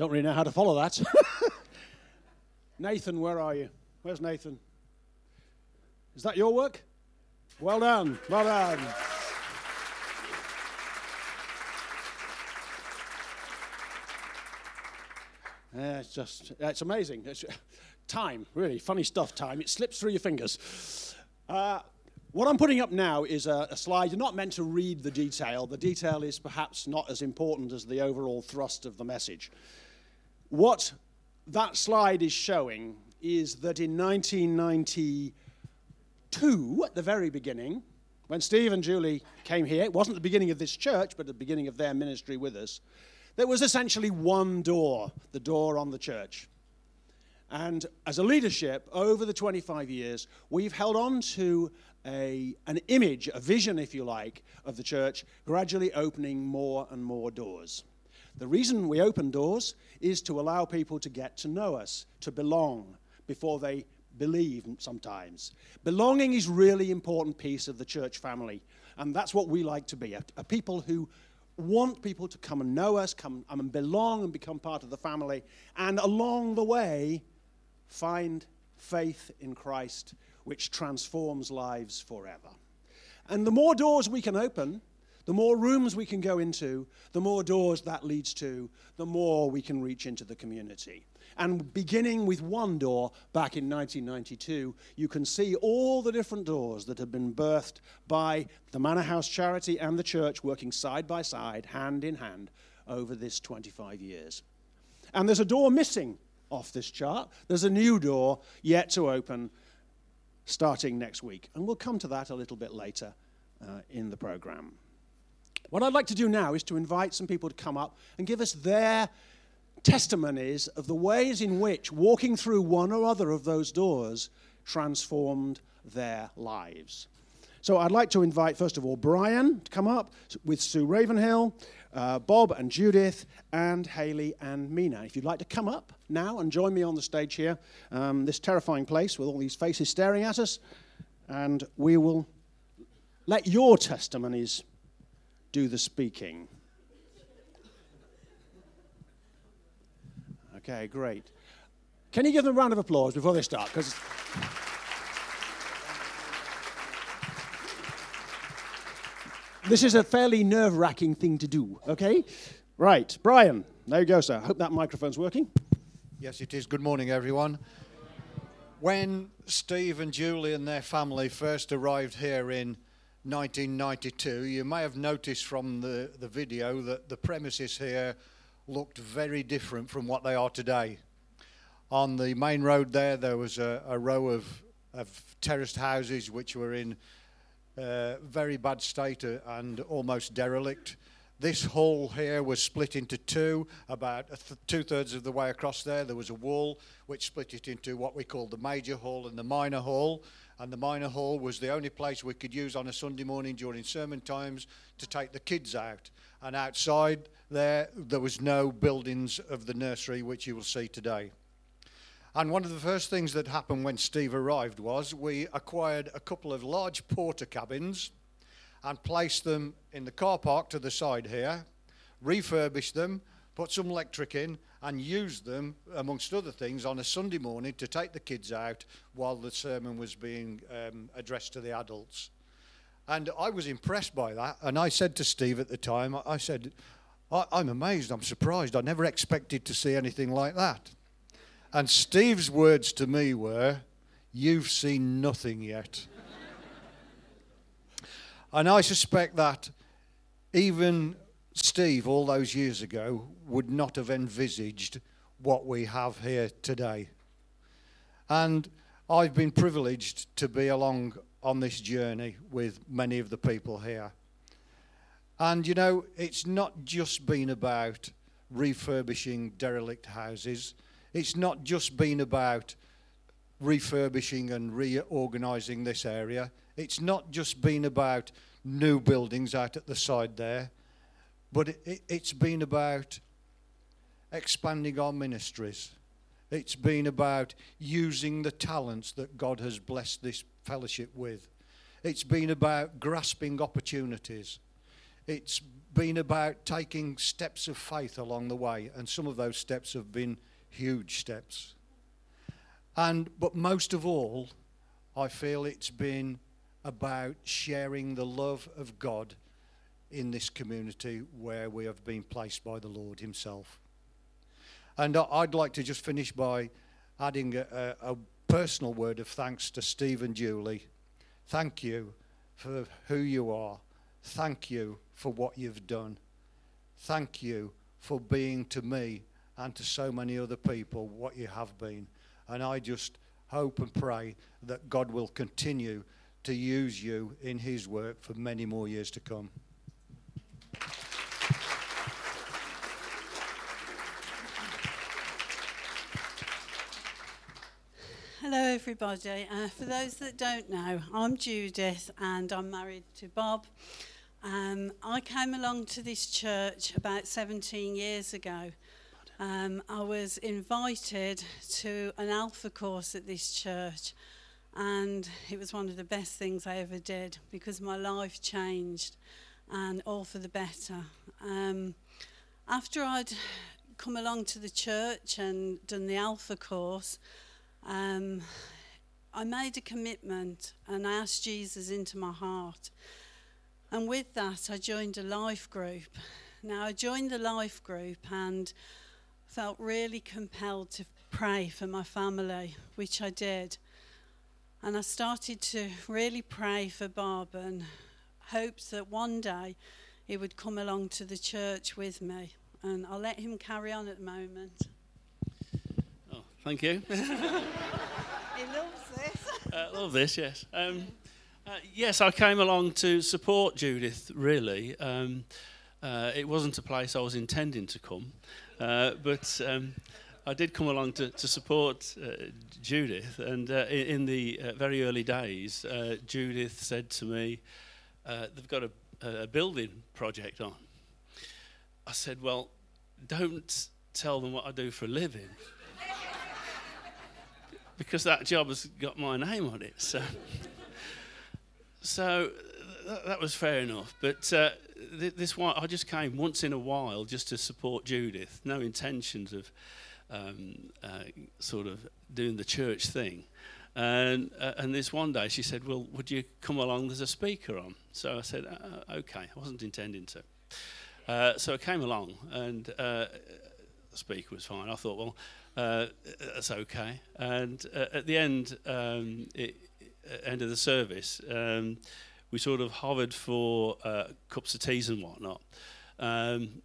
Don't really know how to follow that. Nathan, where are you? Where's Nathan? Is that your work? Well done. Well done. It's just, it's amazing. It's, time, really, funny stuff, time. It slips through your fingers. Uh, what I'm putting up now is a, a, slide. You're not meant to read the detail. The detail is perhaps not as important as the overall thrust of the message. What that slide is showing is that in 1992, at the very beginning, when Steve and Julie came here, it wasn't the beginning of this church, but the beginning of their ministry with us, there was essentially one door, the door on the church. And as a leadership, over the 25 years, we've held on to a, an image, a vision, if you like, of the church, gradually opening more and more doors. The reason we open doors is to allow people to get to know us, to belong before they believe sometimes. Belonging is really important piece of the church family, and that's what we like to be, a, a people who want people to come and know us, come and belong and become part of the family, and along the way, find faith in Christ, which transforms lives forever. And the more doors we can open, the more rooms we can go into, the more doors that leads to, the more we can reach into the community. And beginning with one door back in 1992, you can see all the different doors that have been birthed by the Manor House Charity and the church working side by side, hand in hand, over this 25 years. And there's a door missing off this chart. There's a new door yet to open starting next week. And we'll come to that a little bit later uh, in the program. What I'd like to do now is to invite some people to come up and give us their testimonies of the ways in which walking through one or other of those doors transformed their lives. So I'd like to invite, first of all, Brian to come up with Sue Ravenhill, uh, Bob and Judith, and Haley and Mina. If you'd like to come up now and join me on the stage here, um, this terrifying place with all these faces staring at us, and we will let your testimonies do the speaking. Okay, great. Can you give them a round of applause before they start? Because this is a fairly nerve wracking thing to do, okay? Right, Brian, there you go, sir. I hope that microphone's working. Yes, it is. Good morning, everyone. When Steve and Julie and their family first arrived here in 1992, you may have noticed from the, the video that the premises here looked very different from what they are today. On the main road there, there was a, a row of, of terraced houses which were in uh, very bad state uh, and almost derelict. This hall here was split into two, about th- two thirds of the way across there. There was a wall which split it into what we call the major hall and the minor hall. And the minor hall was the only place we could use on a Sunday morning during sermon times to take the kids out. And outside there, there was no buildings of the nursery, which you will see today. And one of the first things that happened when Steve arrived was we acquired a couple of large Portakabins and placed them in the car park to the side here, refurbished them, put some electric in, and used them, amongst other things, on a Sunday morning to take the kids out while the sermon was being um, addressed to the adults. And I was impressed by that. And I said to Steve at the time, I said, I, am amazed, I'm surprised. I never expected to see anything like that. And Steve's words to me were, You've seen nothing yet. and I suspect that even Steve, all those years ago, would not have envisaged what we have here today. And I've been privileged to be along on this journey with many of the people here. And you know, it's not just been about refurbishing derelict houses, it's not just been about refurbishing and reorganizing this area, it's not just been about new buildings out at the side there, but it, it, it's been about expanding our ministries. It's been about using the talents that God has blessed this fellowship with. It's been about grasping opportunities. it's been about taking steps of faith along the way, and some of those steps have been huge steps. And but most of all, I feel it's been about sharing the love of God in this community where we have been placed by the Lord Himself. And I'd like to just finish by adding a, a, personal word of thanks to Steve and Julie. Thank you for who you are. Thank you for what you've done. Thank you for being to me and to so many other people what you have been. And I just hope and pray that God will continue to use you in His work for many more years to come. Hello, everybody. Uh, for those that don't know, I'm Judith and I'm married to Bob. Um, I came along to this church about 17 years ago. Um, I was invited to an Alpha course at this church, and it was one of the best things I ever did because my life changed and all for the better. Um, after I'd come along to the church and done the Alpha course, um, I made a commitment and I asked Jesus into my heart. And with that, I joined a life group. Now, I joined the life group and felt really compelled to pray for my family, which I did. And I started to really pray for Bob and hoped that one day he would come along to the church with me. And I'll let him carry on at the moment. Thank you. he loves this. uh, love this, yes. Um, uh, yes, I came along to support Judith, really. Um, uh, it wasn't a place I was intending to come, uh, but um, I did come along to, to support uh, Judith. And uh, in, in, the uh, very early days, Judith said to me, They've got a, a building project on. I said, Well, don't tell them what I do for a living. Because that job has got my name on it. So so th- that was fair enough. But uh, th- this one, I just came once in a while just to support Judith. No intentions of um, uh, sort of doing the church thing. And, uh, and this one day she said, Well, would you come along? There's a speaker on. So I said, uh, Okay. I wasn't intending to. Uh, so I came along, and uh, the speaker was fine. I thought, Well, that's okay. And at the end, um, it, end of the service, um, we sort of hovered for uh, cups of teas and whatnot. Um,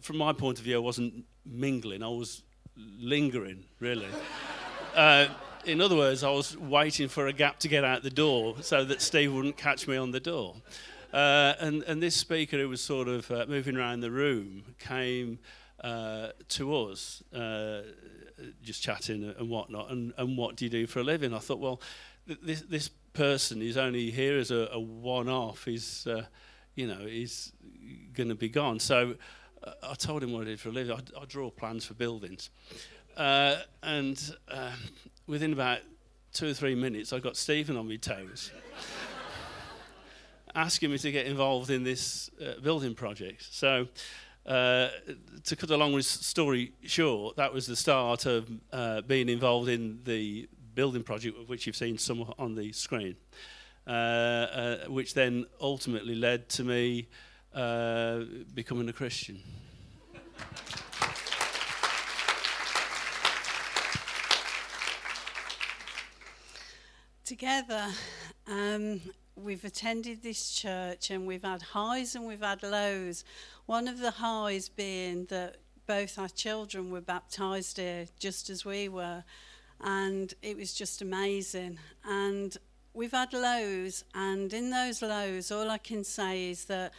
from my point of view, I wasn't mingling, I was lingering, really. uh, in other words, I was waiting for a gap to get out the door so that Steve wouldn't catch me on the door. Uh, and, and this speaker who was sort of uh, moving around the room came uh, to us, uh, just chatting and whatnot. And, and what do you do for a living? I thought, well, this this person is only here as a, a one-off. He's uh, you know he's going to be gone. So uh, I told him what I did for a living. I, I draw plans for buildings, uh, and um, within about two or three minutes, I got Stephen on my toes. asking me to get involved in this uh, building project. So, uh, to cut a long story short, that was the start of uh, being involved in the building project, of which you've seen some on the screen, uh, uh, which then ultimately led to me uh, becoming a Christian. Together, um, we've attended this church and we've had highs and we've had lows. One of the highs being that both our children were baptized here just as we were and it was just amazing. And we've had lows, and in those lows, all I can say is that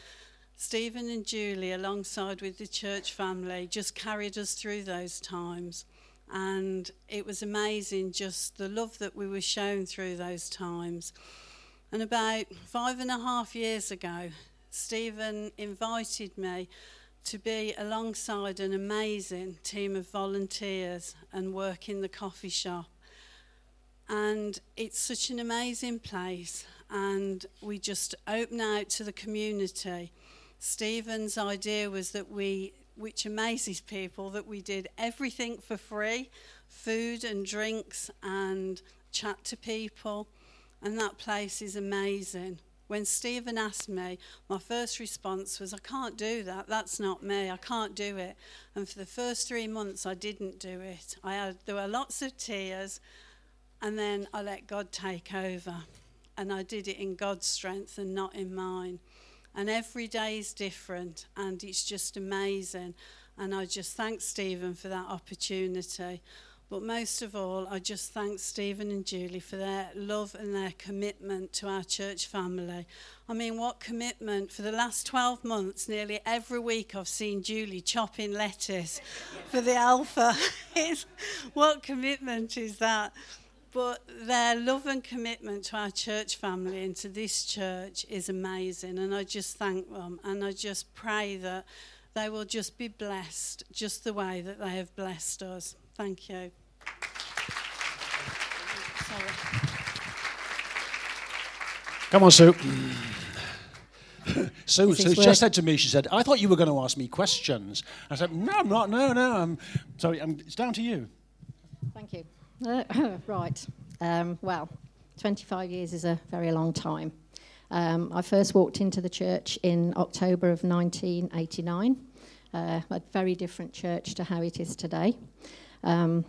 Stephen and Julie, alongside with the church family, just carried us through those times. And it was amazing just the love that we were shown through those times. And about five and a half years ago, Stephen invited me to be alongside an amazing team of volunteers and work in the coffee shop. And it's such an amazing place, and we just open out to the community Stephen's idea was that we, which amazes people, that we did everything for free food and drinks and chat to people. And that place is amazing. When Stephen asked me, my first response was, I can't do that. That's not me. I can't do it. And for the first three months, I didn't do it. I had, there were lots of tears, and then I let God take over. And I did it in God's strength and not in mine. And every day is different, and it's just amazing. And I just thank Stephen for that opportunity. But most of all, I just thank Stephen and Julie for their love and their commitment to our church family. I mean, what commitment? For the last 12 months, nearly every week, I've seen Julie chopping lettuce for the Alpha. what commitment is that? But their love and commitment to our church family and to this church is amazing. And I just thank them. And I just pray that they will just be blessed just the way that they have blessed us. Thank you. Come on, Sue. Sue, Sue just said to me, she said, I thought you were going to ask me questions. I said, no, I'm not. No, no. I'm sorry. I'm, it's down to you. Thank you. Uh, right. Um, well, 25 years is a very long time. Um, I first walked into the church in October of 1989, uh, a very different church to how it is today. Um,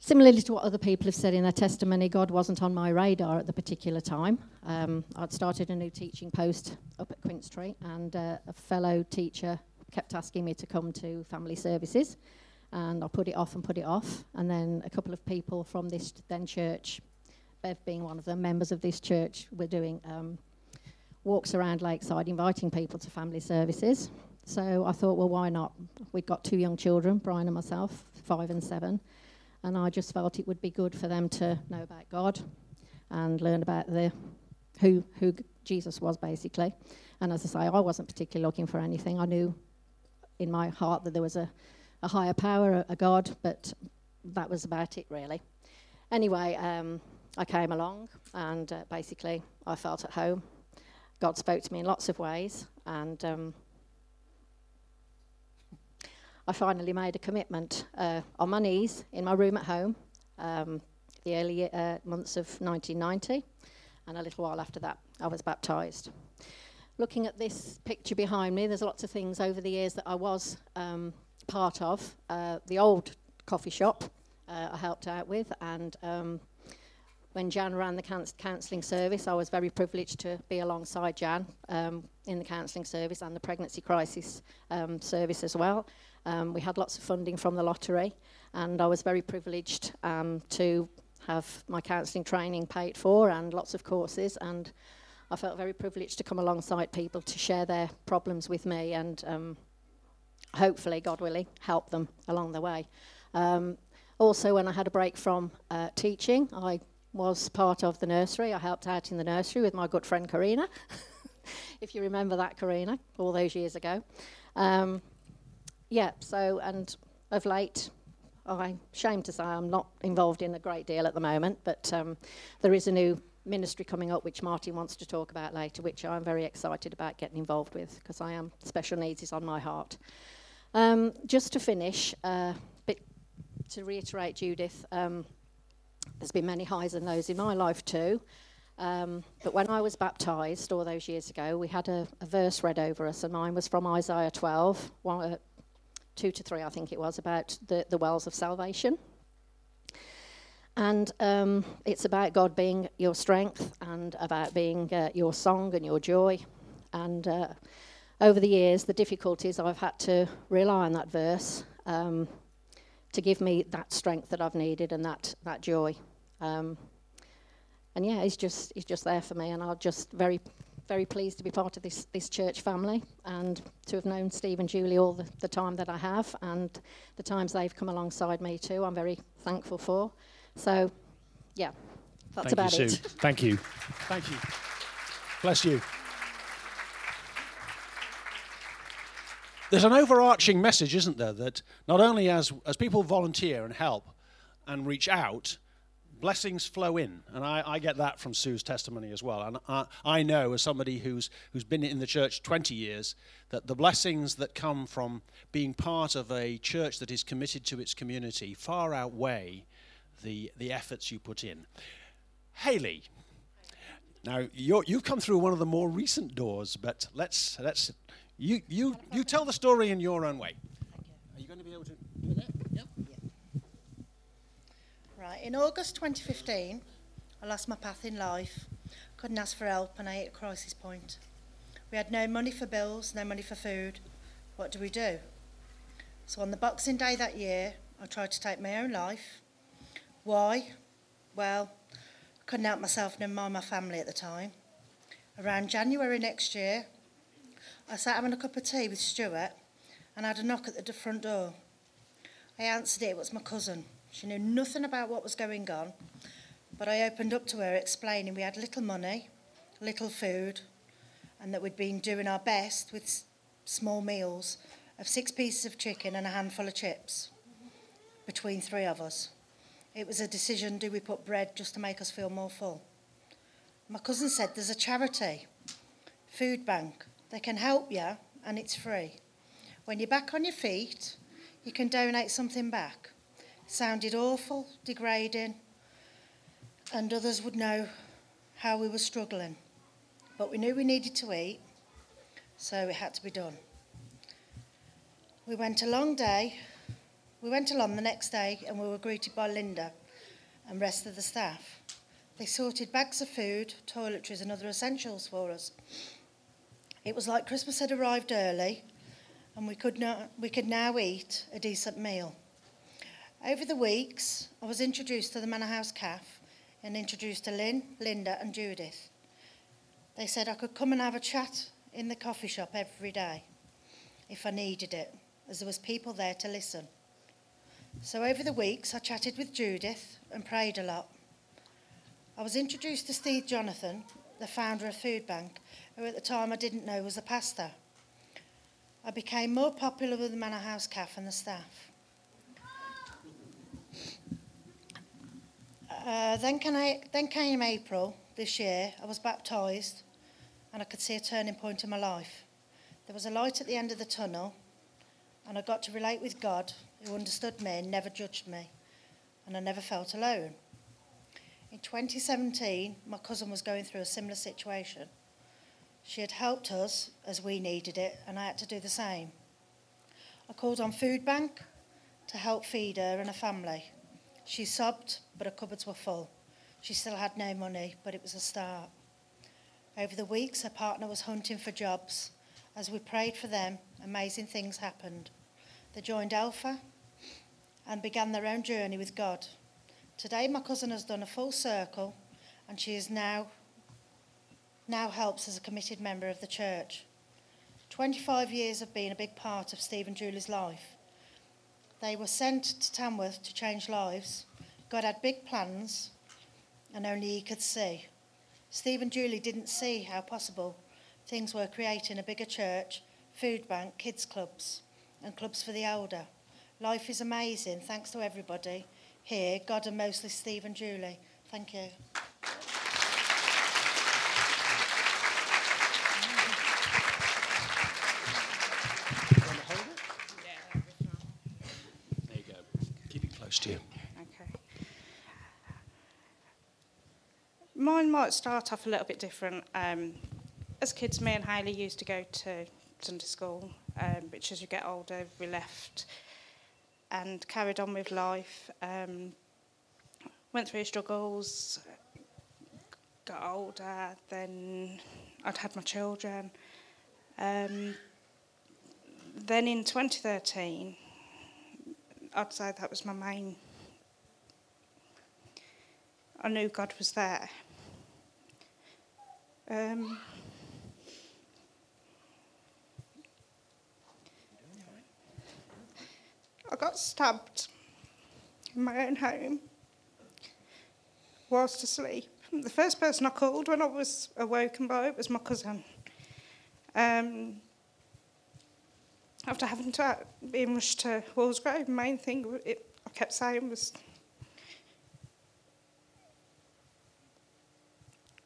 Similarly to what other people have said in their testimony, God wasn't on my radar at the particular time. Um, I'd started a new teaching post up at Quint Street, and uh, a fellow teacher kept asking me to come to family services, and I put it off and put it off. And then a couple of people from this then church, Bev being one of them, members of this church, were doing um, walks around Lakeside, inviting people to family services. So I thought, well, why not? We'd got two young children, Brian and myself, five and seven and I just felt it would be good for them to know about God and learn about the who who Jesus was basically. And as I say, I wasn't particularly looking for anything. I knew in my heart that there was a, a higher power, a, God, but that was about it really. Anyway, um, I came along and uh, basically I felt at home. God spoke to me in lots of ways, and um, I finally made a commitment uh, on my knees in my room at home, um, the early uh, months of 1990, and a little while after that, I was baptised. Looking at this picture behind me, there's lots of things over the years that I was um, part of. Uh, the old coffee shop uh, I helped out with, and um, when Jan ran the counselling service, I was very privileged to be alongside Jan um, in the counselling service and the pregnancy crisis um, service as well. Um, we had lots of funding from the lottery, and I was very privileged um, to have my counselling training paid for and lots of courses. And I felt very privileged to come alongside people to share their problems with me and um, hopefully, God willing, help them along the way. Um, also, when I had a break from uh, teaching, I was part of the nursery. I helped out in the nursery with my good friend Karina, if you remember that, Karina, all those years ago. Um, yeah, so, and of late, I'm ashamed to say I'm not involved in a great deal at the moment, but um, there is a new ministry coming up which Martin wants to talk about later, which I'm very excited about getting involved with because I am special needs is on my heart. Um, just to finish, uh, bit to reiterate, Judith, um, there's been many highs and lows in my life too. Um, but when I was baptised all those years ago, we had a, a, verse read over us, and mine was from Isaiah 12, one, uh, two to three, I think it was, about the, the wells of salvation. And um, it's about God being your strength and about being uh, your song and your joy. And uh, over the years, the difficulties I've had to rely on that verse um, to give me that strength that I've needed and that, that joy. Um, and yeah, he's just, he's just there for me, and I'm just very very pleased to be part of this, this church family and to have known Steve and Julie all the, the time that I have and the times they've come alongside me too. I'm very thankful for. So, yeah, that's Thank about you, it. Sue. Thank you. Thank you. Bless you. There's an overarching message, isn't there, that not only as, as people volunteer and help and reach out, blessings flow in, and I, I, get that from Sue's testimony as well. And I, I, know, as somebody who's who's been in the church 20 years, that the blessings that come from being part of a church that is committed to its community far outweigh the the efforts you put in. Haley, now you have come through one of the more recent doors, but let's let's you you you tell the story in your own way. Are you going to be able to do that? Right, in August 2015, I lost my path in life, couldn't ask for help, and I hit a crisis point. We had no money for bills, no money for food. What do we do? So on the Boxing Day that year, I tried to take my own life. Why? Well, I couldn't help myself nor mind my family at the time. Around January next year, I sat having a cup of tea with Stuart and had a knock at the front door. I answered it, it was my cousin. She knew nothing about what was going on, but I opened up to her explaining we had little money, little food, and that we'd been doing our best with small meals of six pieces of chicken and a handful of chips between three of us. It was a decision do we put bread just to make us feel more full? My cousin said there's a charity, food bank. They can help you and it's free. When you're back on your feet, you can donate something back sounded awful, degrading, and others would know how we were struggling. But we knew we needed to eat, so it had to be done. We went a long day. We went along the next day and we were greeted by Linda and rest of the staff. They sorted bags of food, toiletries, and other essentials for us. It was like Christmas had arrived early, and we could, not, we could now eat a decent meal. Over the weeks, I was introduced to the Manor House Cafe and introduced to Lynn, Linda, and Judith. They said I could come and have a chat in the coffee shop every day if I needed it, as there was people there to listen. So over the weeks, I chatted with Judith and prayed a lot. I was introduced to Steve Jonathan, the founder of Food Bank, who at the time I didn't know was a pastor. I became more popular with the Manor House Cafe and the staff. Uh, then, I, then came April this year. I was baptised and I could see a turning point in my life. There was a light at the end of the tunnel, and I got to relate with God, who understood me and never judged me, and I never felt alone. In 2017, my cousin was going through a similar situation. She had helped us as we needed it, and I had to do the same. I called on Food Bank to help feed her and her family. She sobbed, but her cupboards were full. She still had no money, but it was a start. Over the weeks, her partner was hunting for jobs. As we prayed for them, amazing things happened. They joined Alpha and began their own journey with God. Today, my cousin has done a full circle, and she is now now helps as a committed member of the church. 25 years have been a big part of Steve and Julie's life. They were sent to Tamworth to change lives. God had big plans, and only He could see. Steve and Julie didn't see how possible things were creating a bigger church, food bank, kids' clubs, and clubs for the elder. Life is amazing. Thanks to everybody here, God and mostly Steve and Julie. Thank you. Mine might start off a little bit different. Um, as kids, me and Haley used to go to Sunday school, um, which as you get older, we left and carried on with life. Um, went through struggles, got older, then I'd had my children. Um, then in 2013, I'd say that was my main. I knew God was there. Um, I got stabbed in my own home whilst asleep. The first person I called when I was awoken by it was my cousin. Um, after having to be rushed to Walsgrave, the main thing it, I kept saying was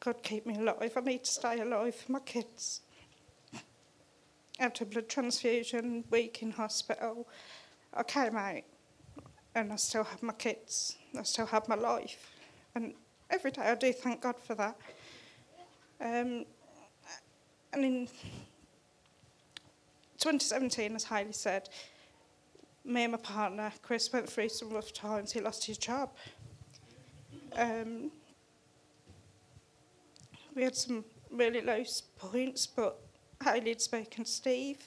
God keep me alive. I need to stay alive for my kids. After blood transfusion, week in hospital, I came out and I still have my kids. I still have my life. And every day I do thank God for that. Um, and in 2017, as Hayley said, me and my partner, Chris, went through some rough times. He lost his job. Um, we had some really low points, but had spoken to Steve,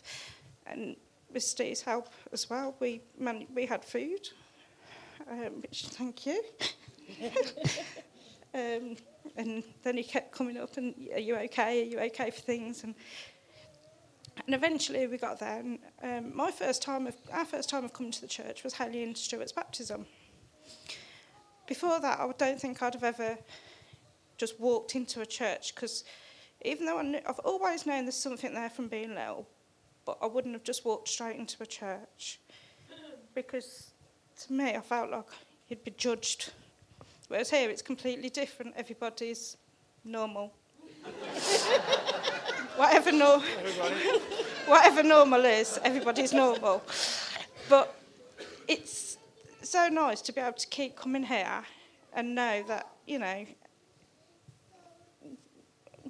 and with Steve's help as well, we man- we had food, um, which thank you. um, and then he kept coming up and, are you okay? Are you okay for things? And and eventually we got there. And um, my first time of our first time of coming to the church was Hayley and Stuart's baptism. Before that, I don't think I'd have ever just walked into a church because even though I knew, I've always known there's something there from being little, but I wouldn't have just walked straight into a church because to me I felt like you'd be judged. Whereas here it's completely different. Everybody's normal. whatever, no, whatever normal is, everybody's normal. But it's so nice to be able to keep coming here and know that, you know,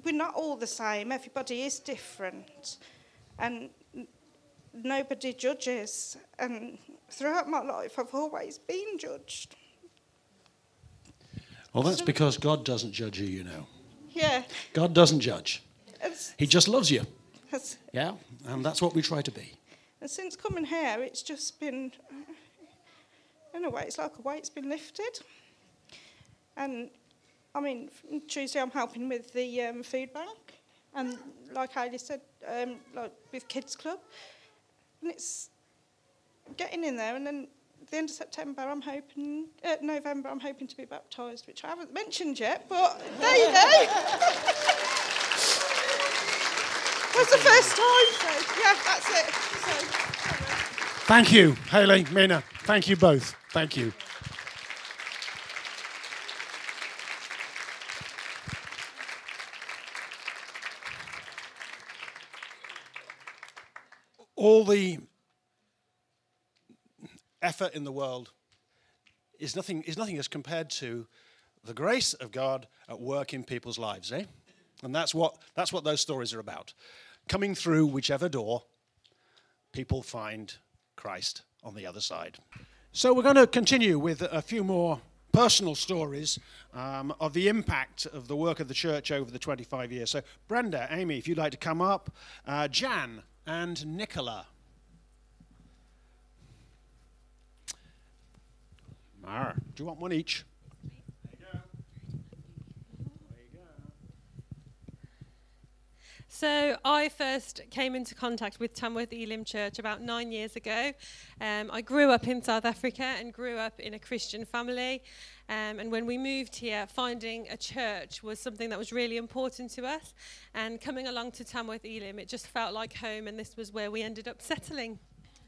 we're not all the same. Everybody is different. And nobody judges. And throughout my life, I've always been judged. Well, that's because God doesn't judge you, you know. Yeah. God doesn't judge. It's, He just loves you. Yeah? And that's what we try to be. and since coming here, it's just been, in a way, it's like a weight's been lifted. And I mean, Tuesday I'm helping with the um, food bank, and like Hayley said, um, like with Kids Club, and it's getting in there. And then at the end of September, I'm hoping, uh, November, I'm hoping to be baptised, which I haven't mentioned yet, but there you go. That's the first time, so yeah, that's it. So, Thank you, Haley, Mina. Thank you both. Thank you. All the effort in the world is nothing, is nothing as compared to the grace of God at work in people's lives, eh? And that's what, that's what those stories are about. Coming through whichever door people find Christ on the other side. So we're going to continue with a few more personal stories um, of the impact of the work of the church over the 25 years. So, Brenda, Amy, if you'd like to come up, uh, Jan and Nicola. Mar, do you want one each? So I first came into contact with Tamworth Elim Church about nine years ago. Um, I grew up in South Africa and grew up in a Christian family. Um, and when we moved here, finding a church was something that was really important to us. And coming along to Tamworth Elim, it just felt like home, and this was where we ended up settling.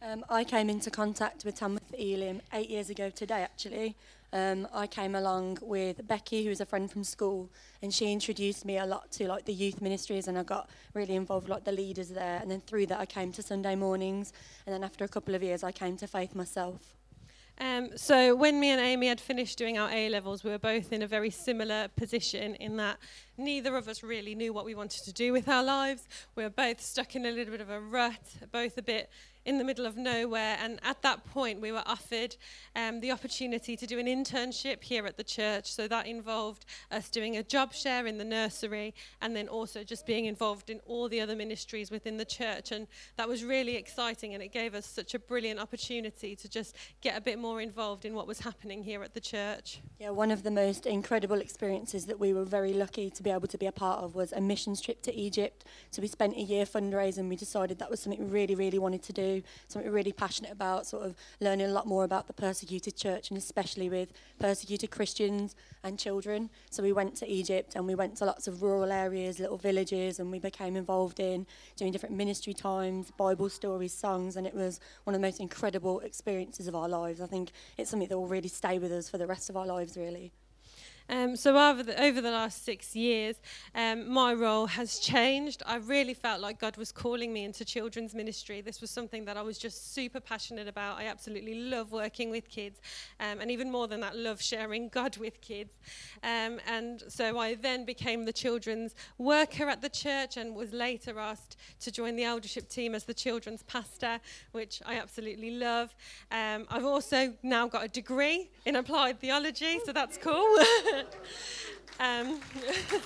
Um, I came into contact with Tamworth Elim eight years ago today, actually. Um, I came along with Becky, who was a friend from school, and she introduced me a lot to like the youth ministries, and I got really involved with like the leaders there. And then through that, I came to Sunday mornings, and then after a couple of years, I came to Faith myself. Um, so when me and Amy had finished doing our A levels, we were both in a very similar position in that neither of us really knew what we wanted to do with our lives. We were both stuck in a little bit of a rut, both a bit in the middle of nowhere. And at that point, we were offered um, the opportunity to do an internship here at the church. So that involved us doing a job share in the nursery and then also just being involved in all the other ministries within the church. And that was really exciting. And it gave us such a brilliant opportunity to just get a bit more involved in what was happening here at the church. Yeah, one of the most incredible experiences that we were very lucky to be able to be a part of was a missions trip to Egypt. So we spent a year fundraising. We decided that was something we really, really wanted to do, something really passionate about, sort of learning a lot more about the persecuted church and especially with persecuted Christians and children. So we went to Egypt and we went to lots of rural areas, little villages, and we became involved in doing different ministry times, Bible stories, songs, and it was one of the most incredible experiences of our lives. I think it's something that will really stay with us for the rest of our lives, really. Um, so over the, over the last six years, um, my role has changed. I really felt like God was calling me into children's ministry. This was something that I was just super passionate about. I absolutely love working with kids, um, and even more than that, love sharing God with kids. Um, and so I then became the children's worker at the church and was later asked to join the eldership team as the children's pastor, which I absolutely love. Um, I've also now got a degree in applied theology, so that's cool. um,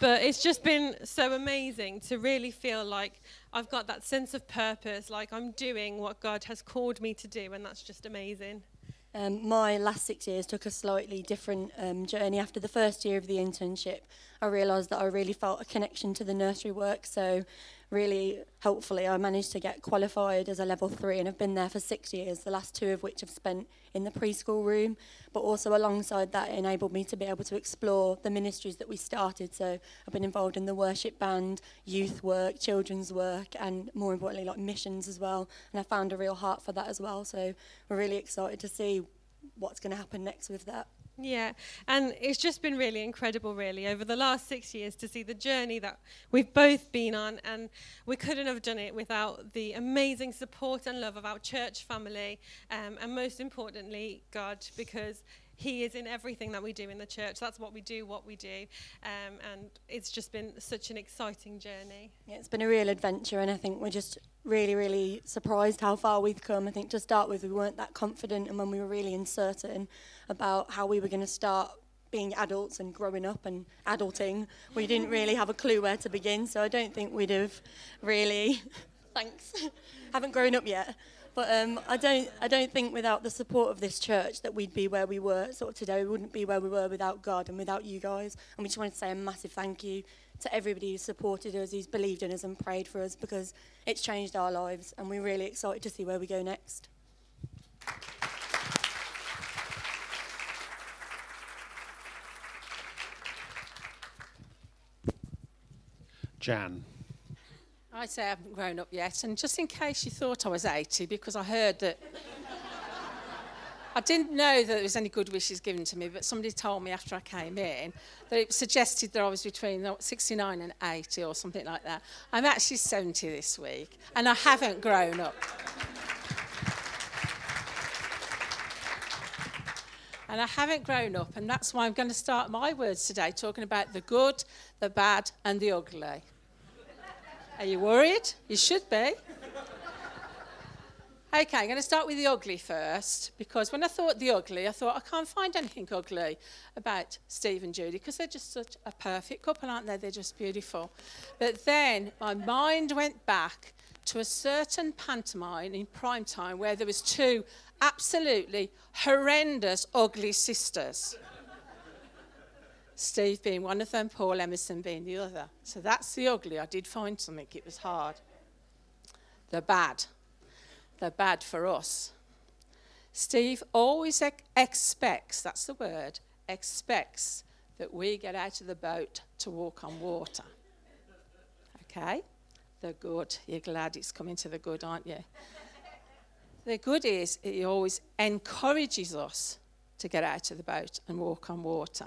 but it's just been so amazing to really feel like I've got that sense of purpose, like I'm doing what God has called me to do, and that's just amazing. Um, my last six years took a slightly different um, journey. After the first year of the internship, I realised that I really felt a connection to the nursery work. So, really helpfully, I managed to get qualified as a level three and have been there for six years, the last two of which I've spent in the preschool room. But also, alongside that, enabled me to be able to explore the ministries that we started. So, I've been involved in the worship band, youth work, children's work, and more importantly, like missions as well. And I found a real heart for that as well. So, we're really excited to see what's going to happen next with that. Yeah, and it's just been really incredible, really, over the last six years to see the journey that we've both been on. And we couldn't have done it without the amazing support and love of our church family, um, and most importantly, God, because he is in everything that we do in the church. That's what we do, what we do. Um, and it's just been such an exciting journey. Yeah, it's been a real adventure, and I think we're just really, really surprised how far we've come. I think to start with, we weren't that confident, and when we were really uncertain about how we were going to start being adults and growing up and adulting, we didn't really have a clue where to begin. So I don't think we'd have really, thanks, haven't grown up yet. But um, I don't, I don't think without the support of this church that we'd be where we were sort of today. We wouldn't be where we were without God and without you guys. And we just wanted to say a massive thank you to everybody who supported us, who's believed in us and prayed for us because it's changed our lives and we're really excited to see where we go next. Jan. I say I haven't grown up yet, and just in case you thought I was 80, because I heard that. I didn't know that there was any good wishes given to me, but somebody told me after I came in that it suggested that I was between 69 and 80 or something like that. I'm actually 70 this week, and I haven't grown up. and I haven't grown up, and that's why I'm going to start my words today talking about the good, the bad, and the ugly. Are you worried? You should be. Okay, I'm going to start with the ugly first because when I thought the ugly, I thought I can't find anything ugly about Steve and Judy because they're just such a perfect couple, aren't they? They're just beautiful. But then my mind went back to a certain pantomime in prime time where there was two absolutely horrendous, ugly sisters. Steve being one of them, Paul Emerson being the other. So that's the ugly. I did find something, it was hard. The bad. The bad for us. Steve always ex- expects, that's the word, expects that we get out of the boat to walk on water. Okay? The good. You're glad it's coming to the good, aren't you? The good is he always encourages us to get out of the boat and walk on water.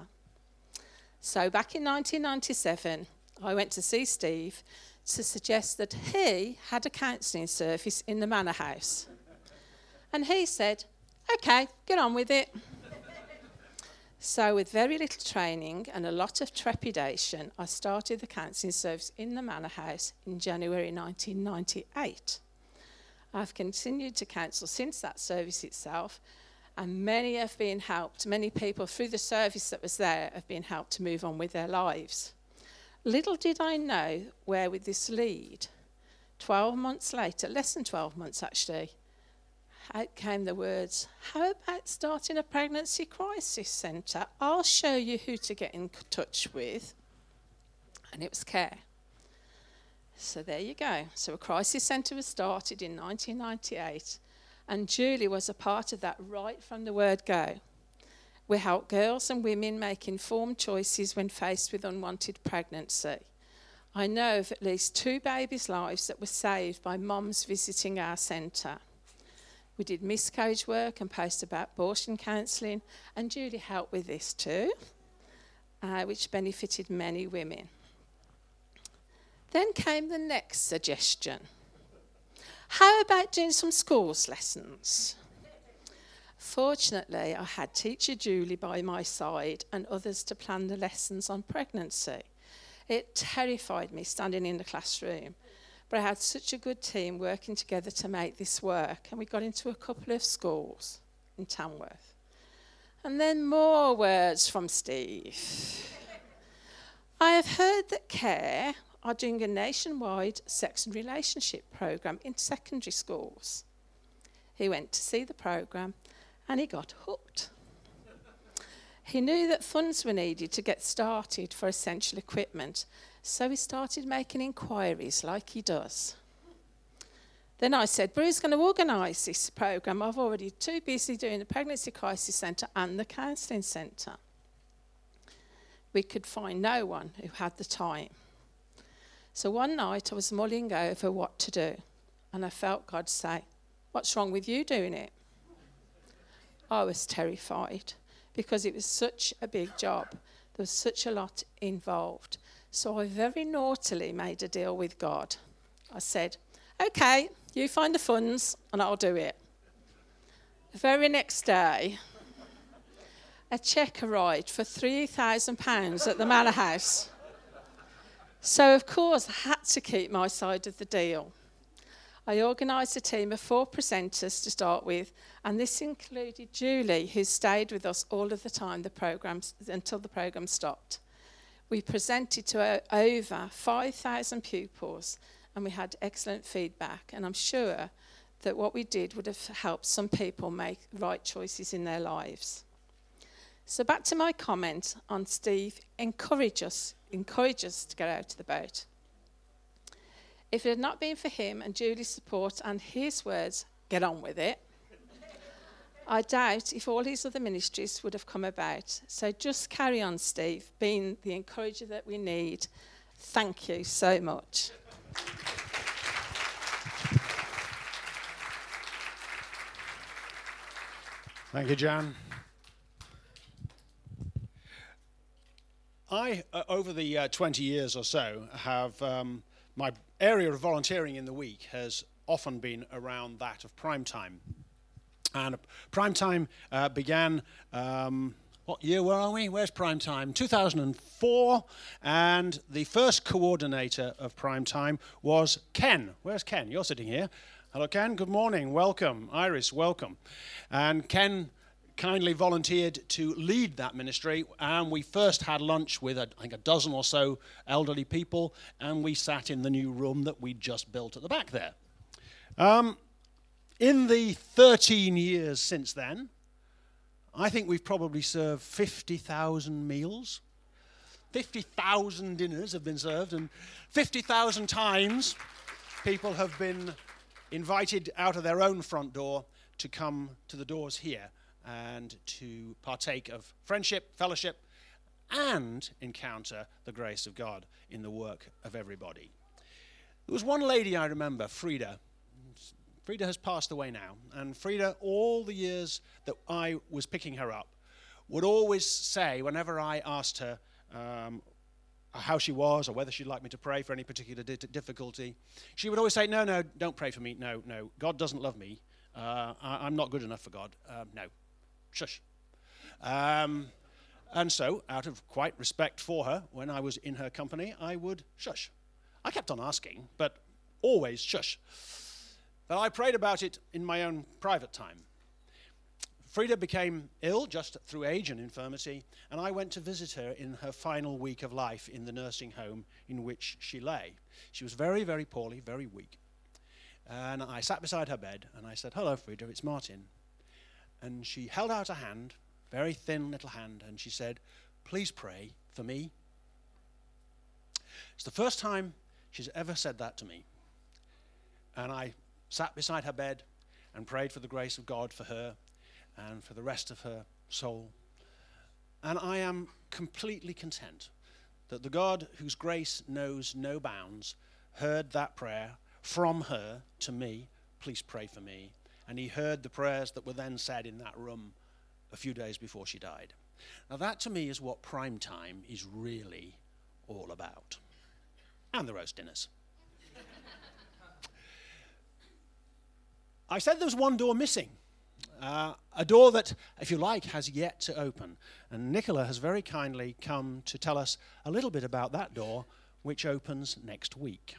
So back in 1997, I went to see Steve to suggest that he had a counselling service in the manor house. And he said, okay, get on with it. so, with very little training and a lot of trepidation, I started the counselling service in the manor house in January 1998. I've continued to counsel since that service itself, and many have been helped. Many people through the service that was there have been helped to move on with their lives. Little did I know where with this lead. 12 months later, less than 12 months actually, out came the words, How about starting a pregnancy crisis centre? I'll show you who to get in touch with. And it was care. So there you go. So a crisis centre was started in 1998 and Julie was a part of that right from the word go. We help girls and women make informed choices when faced with unwanted pregnancy. I know of at least two babies' lives that were saved by mums visiting our centre. We did miscarriage work and posts about abortion counselling, and Julie helped with this too, uh, which benefited many women. Then came the next suggestion. How about doing some schools lessons? Fortunately, I had teacher Julie by my side and others to plan the lessons on pregnancy. It terrified me standing in the classroom, but I had such a good team working together to make this work, and we got into a couple of schools in Tamworth. And then more words from Steve. I have heard that CARE are doing a nationwide sex and relationship program in secondary schools. He went to see the program and he got hooked. He knew that funds were needed to get started for essential equipment, so he started making inquiries like he does. Then I said, who's going to organise this programme? I've already too busy doing the Pregnancy Crisis Centre and the Counselling Centre. We could find no one who had the time. So one night I was mulling over what to do, and I felt God say, What's wrong with you doing it? I was terrified because it was such a big job. There was such a lot involved. So I very naughtily made a deal with God. I said, Okay, you find the funds and I'll do it. The very next day, a cheque arrived for £3,000 at the Manor House. So, of course, I had to keep my side of the deal. I organised a team of four presenters to start with, and this included Julie, who stayed with us all of the time the program, until the programme stopped. We presented to uh, over 5,000 pupils, and we had excellent feedback. And I'm sure that what we did would have helped some people make right choices in their lives. So back to my comment on Steve encourage us, encourage us to get out of the boat. If it had not been for him and Julie's support and his words, get on with it, I doubt if all his other ministries would have come about. So just carry on, Steve, being the encourager that we need. Thank you so much. Thank you, Jan. I, uh, over the uh, 20 years or so, have um, my area of volunteering in the week has often been around that of prime time. And prime time uh, began, um, what year were are we? Where's prime time? 2004. And the first coordinator of prime time was Ken. Where's Ken? You're sitting here. Hello, Ken. Good morning. Welcome. Iris, welcome. And Ken kindly volunteered to lead that ministry. And we first had lunch with, I think, a dozen or so elderly people, and we sat in the new room that we just built at the back there. Um, in the 13 years since then, I think we've probably served 50,000 meals. 50,000 dinners have been served, and 50,000 times people have been invited out of their own front door to come to the doors here and to partake of friendship, fellowship, and encounter the grace of God in the work of everybody. There was one lady I remember, Frida. Frida has passed away now, and Frida, all the years that I was picking her up, would always say, whenever I asked her um, how she was or whether she'd like me to pray for any particular di- difficulty, she would always say, No, no, don't pray for me. No, no, God doesn't love me. Uh, I, am not good enough for God. Um, no, shush. Um, and so, out of quite respect for her, when I was in her company, I would shush. I kept on asking, but always shush. But I prayed about it in my own private time. Frida became ill just through age and infirmity, and I went to visit her in her final week of life in the nursing home in which she lay. She was very, very poorly, very weak. And I sat beside her bed and I said, Hello, Frida, it's Martin and she held out a hand, very thin little hand, and she said, Please pray for me. It's the first time she's ever said that to me. And I sat beside her bed and prayed for the grace of God for her and for the rest of her soul. And I am completely content that the God whose grace knows no bounds heard that prayer from her to me. Please pray for me and he heard the prayers that were then said in that room a few days before she died. Now, that to me is what prime time is really all about. And the roast dinners. I said there was one door missing. Uh, a door that, if you like, has yet to open. And Nicola has very kindly come to tell us a little bit about that door, which opens next week.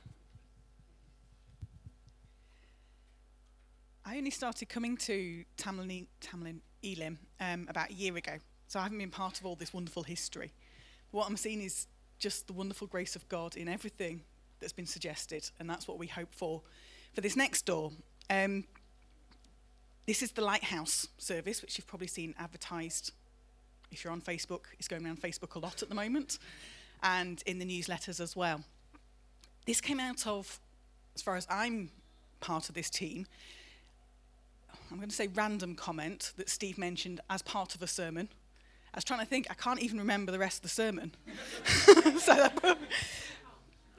I only started coming to Tamlin, Tamlin Elim um, about a year ago, so I haven't been part of all this wonderful history. What I'm seeing is just the wonderful grace of God in everything that's been suggested, and that's what we hope for for this next door. Um, this is the Lighthouse service, which you've probably seen advertised. If you're on Facebook, it's going around Facebook a lot at the moment, and in the newsletters as well. This came out of, as far as I'm part of this team, I'm going to say random comment that Steve mentioned as part of a sermon. I was trying to think, I can't even remember the rest of the sermon. so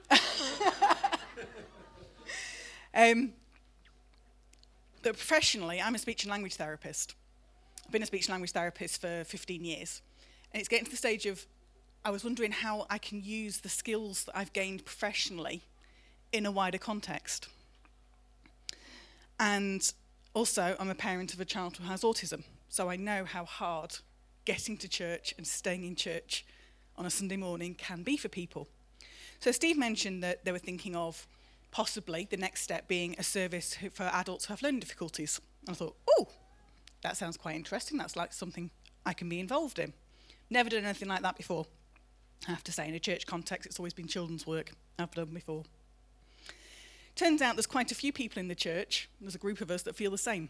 um, but professionally, I'm a speech and language therapist. I've been a speech and language therapist for 15 years. And it's getting to the stage of I was wondering how I can use the skills that I've gained professionally in a wider context. And also, I'm a parent of a child who has autism, so I know how hard getting to church and staying in church on a Sunday morning can be for people. So, Steve mentioned that they were thinking of possibly the next step being a service for adults who have learning difficulties. And I thought, oh, that sounds quite interesting. That's like something I can be involved in. Never done anything like that before. I have to say, in a church context, it's always been children's work I've done before. Turns out there's quite a few people in the church, there's a group of us that feel the same.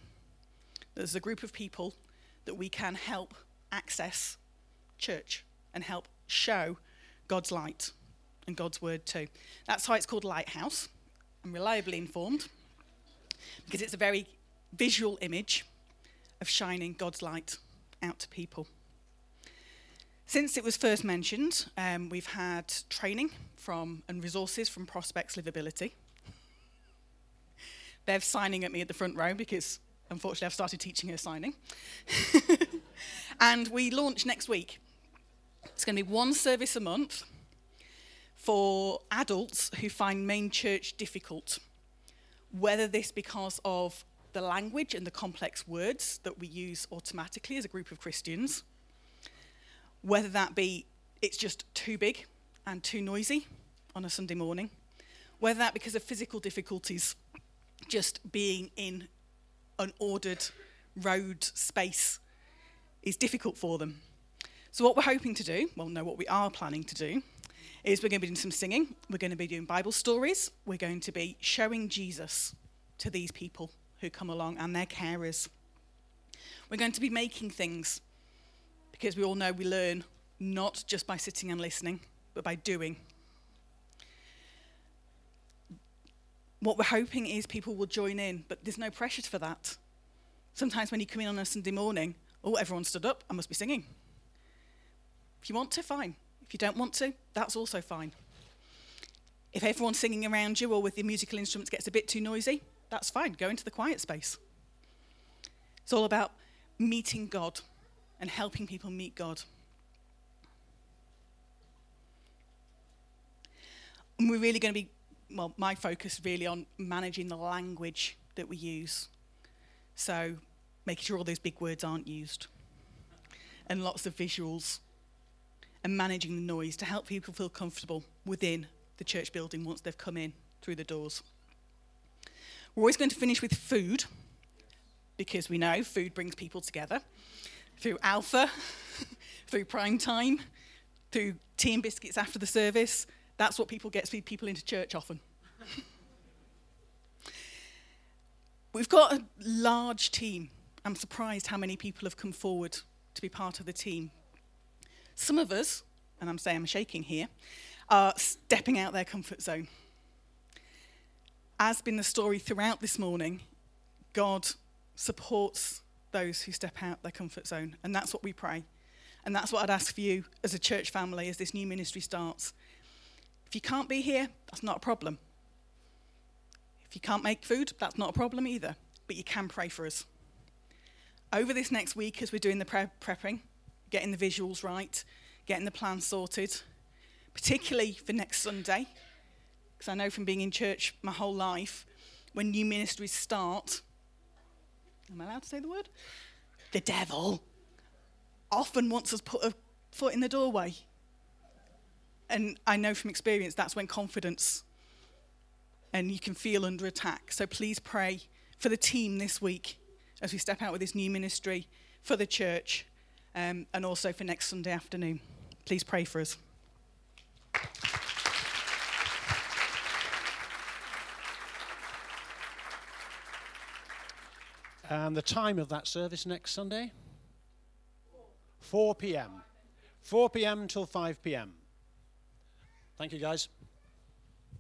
There's a group of people that we can help access church and help show God's light and God's word too. That's why it's called Lighthouse. I'm reliably informed because it's a very visual image of shining God's light out to people. Since it was first mentioned, um, we've had training from and resources from Prospects Livability. Bev's signing at me at the front row because unfortunately I've started teaching her signing. and we launch next week. It's going to be one service a month for adults who find main church difficult, whether this because of the language and the complex words that we use automatically as a group of Christians, whether that be it's just too big and too noisy on a Sunday morning, whether that because of physical difficulties, just being in an ordered road space is difficult for them. So, what we're hoping to do, well, no, what we are planning to do, is we're going to be doing some singing, we're going to be doing Bible stories, we're going to be showing Jesus to these people who come along and their carers. We're going to be making things because we all know we learn not just by sitting and listening, but by doing. What we're hoping is people will join in, but there's no pressure for that. Sometimes when you come in on a Sunday morning, oh, everyone stood up, I must be singing. If you want to, fine. If you don't want to, that's also fine. If everyone singing around you or with the musical instruments gets a bit too noisy, that's fine. Go into the quiet space. It's all about meeting God and helping people meet God. And we're really going to be, well, my focus really on managing the language that we use. So making sure all those big words aren't used and lots of visuals and managing the noise to help people feel comfortable within the church building once they've come in through the doors. We're always going to finish with food because we know food brings people together through Alpha, through prime time, through tea and biscuits after the service. That's what people gets people into church often. We've got a large team. I'm surprised how many people have come forward to be part of the team some of us, and I'm saying I'm shaking here, are stepping out their comfort zone. As been the story throughout this morning, God supports those who step out their comfort zone, and that's what we pray. And that's what I'd ask for you as a church family as this new ministry starts. If you can't be here, that's not a problem. If you can't make food, that's not a problem either. but you can pray for us. Over this next week, as we're doing the pre- prepping, getting the visuals right, getting the plan sorted, particularly for next Sunday, because I know from being in church my whole life, when new ministries start, am I allowed to say the word? The devil often wants us put a foot in the doorway. And I know from experience that's when confidence and you can feel under attack. So please pray for the team this week as we step out with this new ministry, for the church, um, and also for next Sunday afternoon. Please pray for us. And the time of that service next Sunday? 4 p.m. 4 p.m. till 5 p.m. Thank you, guys.